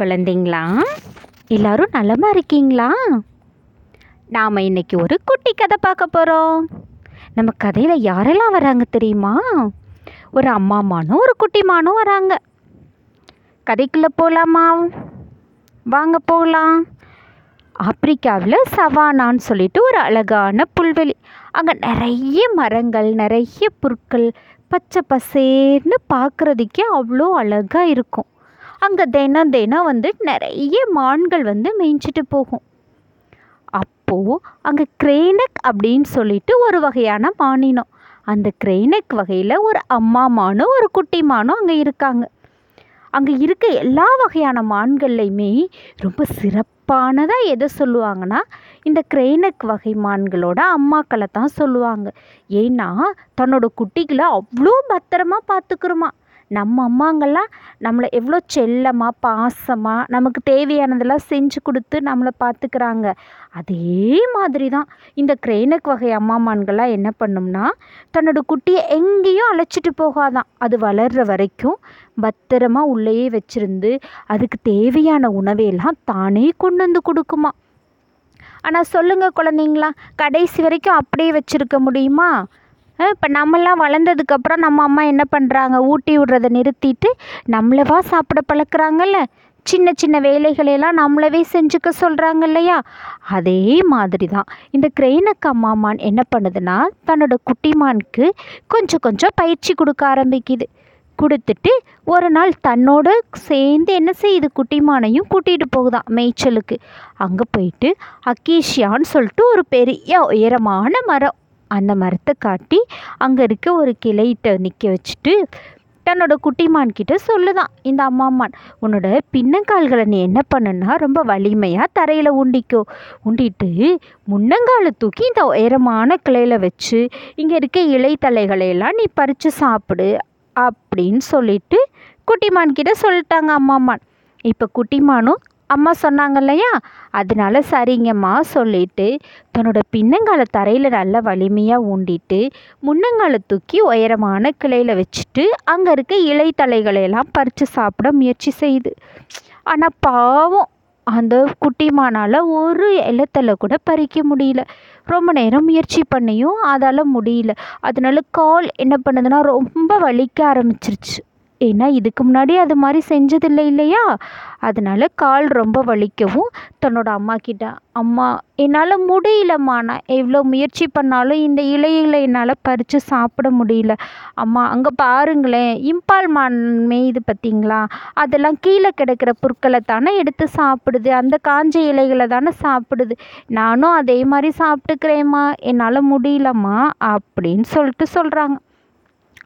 குழந்தைங்களா? எல்லாரும் நலமாக இருக்கீங்களா? நாம் இன்னைக்கு ஒரு குட்டி கதை பார்க்க போகிறோம் நம்ம கதையில் யாரெல்லாம் வராங்க தெரியுமா? ஒரு அம்மா மானும் ஒரு குட்டி மானும் வராங்க. கதைக்குள்ளே போகலாமா வாங்க போகலாம் ஆப்பிரிக்காவில் சவானான்னு சொல்லிட்டு ஒரு அழகான புல்வெளி. அங்கே நிறைய மரங்கள் நிறைய புற்கள் பச்சை பசேர்னு பார்க்குறதுக்கே அவ்வளோ அழகாக இருக்கும். அங்கே தினம் தினம் வந்து நிறைய மான்கள் வந்து மேய்ஞ்சிட்டு போகும். அப்போது அங்கே கிரேனக் அப்படின்னு சொல்லிட்டு ஒரு வகையான மானினம். அந்த கிரேனக் வகையில் ஒரு அம்மா மானும் ஒரு குட்டி மானும் அங்கே இருக்காங்க. அங்கே இருக்க எல்லா வகையான மான்கள்லையுமே ரொம்ப சிறப்பானதாக எதை சொல்லுவாங்கன்னா இந்த கிரேனக் வகை மான்களோட அம்மாக்களை தான் சொல்லுவாங்க. ஏன்னா தன்னோட குட்டிகளை அவ்வளோ பத்திரமா பார்த்துக்குருமா. நம்ம அம்மாங்கள்லாம் நம்மளை எவ்வளோ செல்லமாக பாசமாக நமக்கு தேவையானதெல்லாம் செஞ்சு கொடுத்து நம்மளை பார்த்துக்கிறாங்க. அதே மாதிரி தான் இந்த கிரேனக் வகை அம்மாமான்கள்லாம் என்ன பண்ணும்னா தன்னோட குட்டியை எங்கேயும் அழைச்சிட்டு போகாதான். அது வளர்கிற வரைக்கும் பத்திரமா உள்ளேயே வச்சுருந்து அதுக்கு தேவையான உணவையெல்லாம் தானே கொண்டு வந்து கொடுக்குமா? ஆனால் சொல்லுங்கள் குழந்தைங்களா கடைசி வரைக்கும் அப்படியே வச்சுருக்க முடியுமா? இப்போ நம்மளாம் வளர்ந்ததுக்கப்புறம் நம்ம அம்மா என்ன பண்ணுறாங்க ஊட்டி விடுறதை நிறுத்திட்டு நம்மளவா சாப்பிட பழக்கிறாங்கல்ல? சின்ன சின்ன வேலைகளையெல்லாம் நம்மளவே செஞ்சுக்க சொல்கிறாங்க இல்லையா? அதே மாதிரி தான் இந்த கிரெயினக் அம்மாமான் என்ன பண்ணுதுன்னா தன்னோட குட்டிமானுக்கு கொஞ்சம் கொஞ்சம் பயிற்சி கொடுக்க ஆரம்பிக்குது. கொடுத்துட்டு ஒரு நாள் தன்னோட சேர்ந்து என்ன செய்யுது? குட்டிமானையும் கூட்டிகிட்டு போகுதான் மேய்ச்சலுக்கு. அங்கே போயிட்டு அக்கீஷியான்னு சொல்லிட்டு ஒரு பெரிய உயரமான மரம் அந்த மரத்தை காட்டி அங்கே இருக்க ஒரு கிளையிட்ட நிற்க வச்சுட்டு தன்னோட குட்டிமான் கிட்ட சொல்லுதான் இந்த அம்மாமான் உன்னோட பின்னங்கால்களை நீ என்ன பண்ணுன்னா ரொம்ப வலிமையாக தரையில் உண்டிக்கோ உண்டிட்டு முன்னங்காலை தூக்கி இந்த உயரமான கிளையில் வச்சு இங்கே இருக்க இலைத்தலைகளையெல்லாம் நீ பறித்து சாப்பிடு அப்படின்னு சொல்லிட்டு குட்டிமான் கிட்ட சொல்லிட்டாங்க அம்மாமான் இப்போ குட்டிமானும் அம்மா சொன்னாங்க இல்லையா அதனால சரிங்கம்மா சொல்லிட்டு தன்னோட பின்னங்கால தரையில் நல்லா வலிமையாக ஊண்டிட்டு முன்னங்கால தூக்கி உயரமான கிளையில் வச்சுட்டு அங்கே இருக்க இலை தலைகளையெல்லாம் பறித்து சாப்பிட முயற்சி செய்யுது ஆனால் பாவம் அந்த குட்டிமானால் ஒரு இலத்தலை கூட பறிக்க முடியல. ரொம்ப நேரம் முயற்சி பண்ணியும் அதால் முடியல. அதனால கால் என்ன பண்ணுதுன்னா ரொம்ப வலிக்க ஆரம்பிச்சிருச்சு. ஏன்னா இதுக்கு முன்னாடி அது மாதிரி செஞ்சதில்லை இல்லையா? அதனால் கால் ரொம்ப வலிக்கவும் தன்னோட அம்மா கிட்ட அம்மா என்னால் முடியலம்மா. நான் எவ்வளோ முயற்சி பண்ணாலும் இந்த இலைகளை என்னால் பறித்து சாப்பிட முடியல. அம்மா அங்கே பாருங்களேன். இம்பால் மான் மேயுது பார்த்தீங்களா அதெல்லாம் கீழே கிடக்கிற புற்களை தானே எடுத்து சாப்பிடுது. அந்த காஞ்ச இலைகளை தானே சாப்பிடுது. நானும் அதே மாதிரி சாப்பிட்டுக்கிறேம்மா. என்னால் முடியலம்மா அப்படின்னு சொல்லிட்டு சொல்கிறாங்க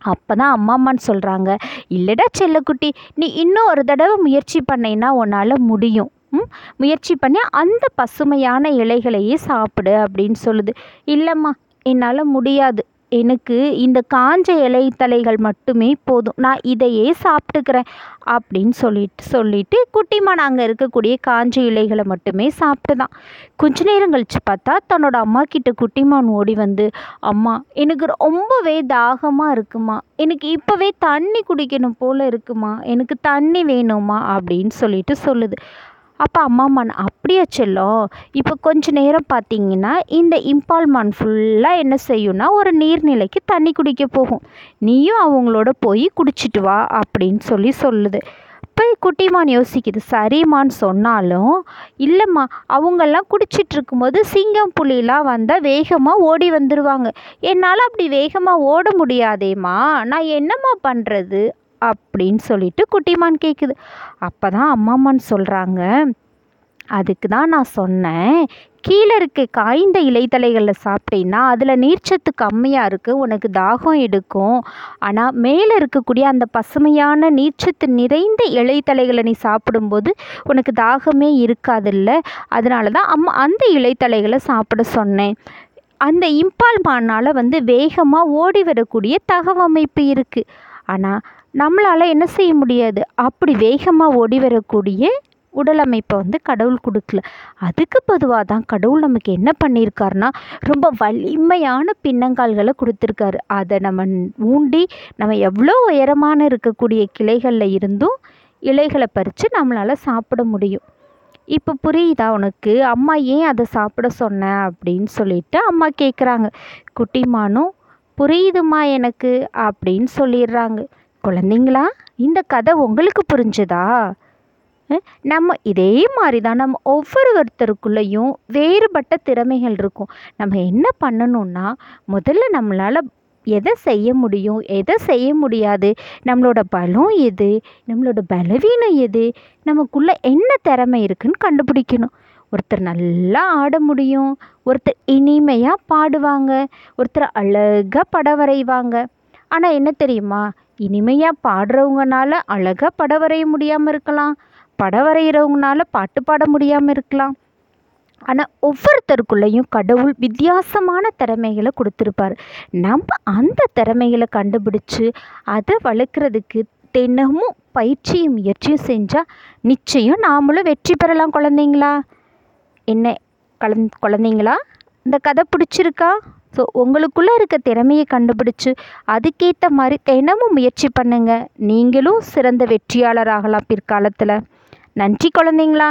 அப்போ தான் அம்மா அம்மான்னு சொல்கிறாங்க இல்லைடா செல்லக்குட்டி நீ இன்னும் ஒரு தடவை முயற்சி பண்ணேன்னா உன்னால் முடியும். ம்? முயற்சி பண்ணி அந்த பசுமையான இலைகளையே சாப்பிடு அப்படின்னு சொல்லுது. இல்லைம்மா என்னால் முடியாது. எனக்கு இந்த காஞ்ச இலை தலைகள் மட்டுமே போதும். நான் இதையே சாப்பிட்டுக்கிறேன் அப்படின்னு சொல்லிட்டு சொல்லிட்டு குட்டிமான் அங்கே இருக்கக்கூடிய காஞ்ச இலைகளை மட்டுமே சாப்பிட்டு தான் கொஞ்ச நேரம் கழித்து பார்த்தா தன்னோட அம்மா கிட்ட குட்டிமான் ஓடி வந்து அம்மா எனக்கு ரொம்பவே தாகமாக இருக்குமா? எனக்கு இப்போவே தண்ணி குடிக்கணும் போல் இருக்குமா? எனக்கு தண்ணி வேணுமா? அப்படின்னு சொல்லிட்டு சொல்லுது. அப்போ அம்மாமான் அப்படியா செல்லம். இப்போ கொஞ்ச நேரம் பார்த்தீங்கன்னா இந்த இம்பால்மான் ஃபுல்லாக என்ன செய்யும்னா ஒரு நீர்நிலைக்கு தண்ணி குடிக்க போகும். நீயும் அவங்களோட போய் குடிச்சிட்டு வா அப்படின்னு சொல்லி சொல்லுது. இப்போ குட்டிமான் யோசிக்குது சரிம்மான்னு சொன்னாலும் இல்லைம்மா அவங்கெல்லாம் குடிச்சிட்டு இருக்கும்போது சிங்கம் புலிலாம் வந்தால் வேகமாக ஓடி வந்துடுவாங்க என்னால் அப்படி வேகமாக ஓட முடியாதேம்மா. நான் என்னம்மா பண்ணுறது அப்படின்னு சொல்லிட்டு குட்டிமான் கேட்குது அப்போ தான் அம்மாமான் சொல்கிறாங்க அதுக்கு தான் நான் சொன்னேன் கீழே இருக்க காய்ந்த இலைத்தலைகளில் சாப்பிட்டீங்கன்னா அதில் நீர்ச்சத்து கம்மியாக இருக்குது உனக்கு தாகம் எடுக்கும். ஆனால் மேலே இருக்கக்கூடிய அந்த பசுமையான நீர்ச்சத்து நிறைந்த இலைத்தலைகளை நீ சாப்பிடும்போது உனக்கு தாகமே இருக்காதுல்ல. அதனால தான் அம்மா அந்த இலைத்தலைகளை சாப்பிட சொன்னேன். அந்த இம்பால் மானால் வந்து வேகமாக ஓடி வரக்கூடிய தகவமைப்பு இருக்குது ஆனால் நம்மளால் என்ன செய்ய முடியாது? அப்படி வேகமாக ஓடி வரக்கூடிய உடல் அமைப்பை வந்து கடவுள் கொடுக்கல. அதுக்கு பொதுவாக தான் கடவுள் நமக்கு என்ன பண்ணியிருக்காருனா ரொம்ப வலிமையான பின்னங்கால்களை கொடுத்துருக்காரு. அதை நம்ம ஊண்டி நம்ம எவ்வளோ உயரமான இருக்கக்கூடிய கிளைகளில் இருந்தும் இலைகளை பறித்து நம்மளால் சாப்பிட முடியும். இப்போ புரியுதா உனக்கு? அம்மா ஏன் அதை சாப்பிட சொன்ன? அப்படின்னு சொல்லிட்டு அம்மா கேட்குறாங்க குட்டிமானும் புரியுதுமா எனக்கு? அப்படின்னு சொல்லிடுறாங்க. குழந்தைங்களா? இந்த கதை உங்களுக்கு புரிஞ்சுதா? நம்ம இதே மாதிரி தான் நம்ம ஒவ்வொருத்தருக்குள்ளேயும் வேறுபட்ட திறமைகள் இருக்கும். நம்ம என்ன பண்ணணும்னா முதல்ல நம்மளால் எதை செய்ய முடியும் எதை செய்ய முடியாது நம்மளோட பலம் எது நம்மளோட பலவீனம் எது நமக்குள்ளே என்ன திறமை இருக்குன்னு கண்டுபிடிக்கணும். ஒருத்தர் நல்லா ஆட முடியும் ஒருத்தர் இனிமையாக பாடுவாங்க ஒருத்தர் அழகாக படம் வரைவாங்க ஆனால் என்ன தெரியுமா? இனிமையாக பாடுறவங்கனால அழகாக படம் வரைய முடியாமல் இருக்கலாம். படம் வரைகிறவங்கனால பாட்டு பாட முடியாமல் இருக்கலாம். ஆனால் ஒவ்வொருத்தருக்குள்ளேயும் கடவுள் வித்தியாசமான திறமைகளை கொடுத்துருப்பார். நம்ம அந்த திறமைகளை கண்டுபிடிச்சு அதை வளர்க்குறதுக்கு தினமும் பயிற்சியும் முயற்சியும் செஞ்சால் நிச்சயம் நாமளும் வெற்றி பெறலாம் குழந்தைங்களா? என்ன கலந் குழந்தைங்களா? இந்த கதை பிடிச்சிருக்கா? ஸோ உங்களுக்குள்ளே இருக்க திறமையை கண்டுபிடிச்சு அதுக்கேற்ற மாதிரி தினமும் முயற்சி பண்ணுங்கள் நீங்களும் சிறந்த வெற்றியாளராகலாம் பிற்காலத்தில். நன்றி குழந்தைங்களா?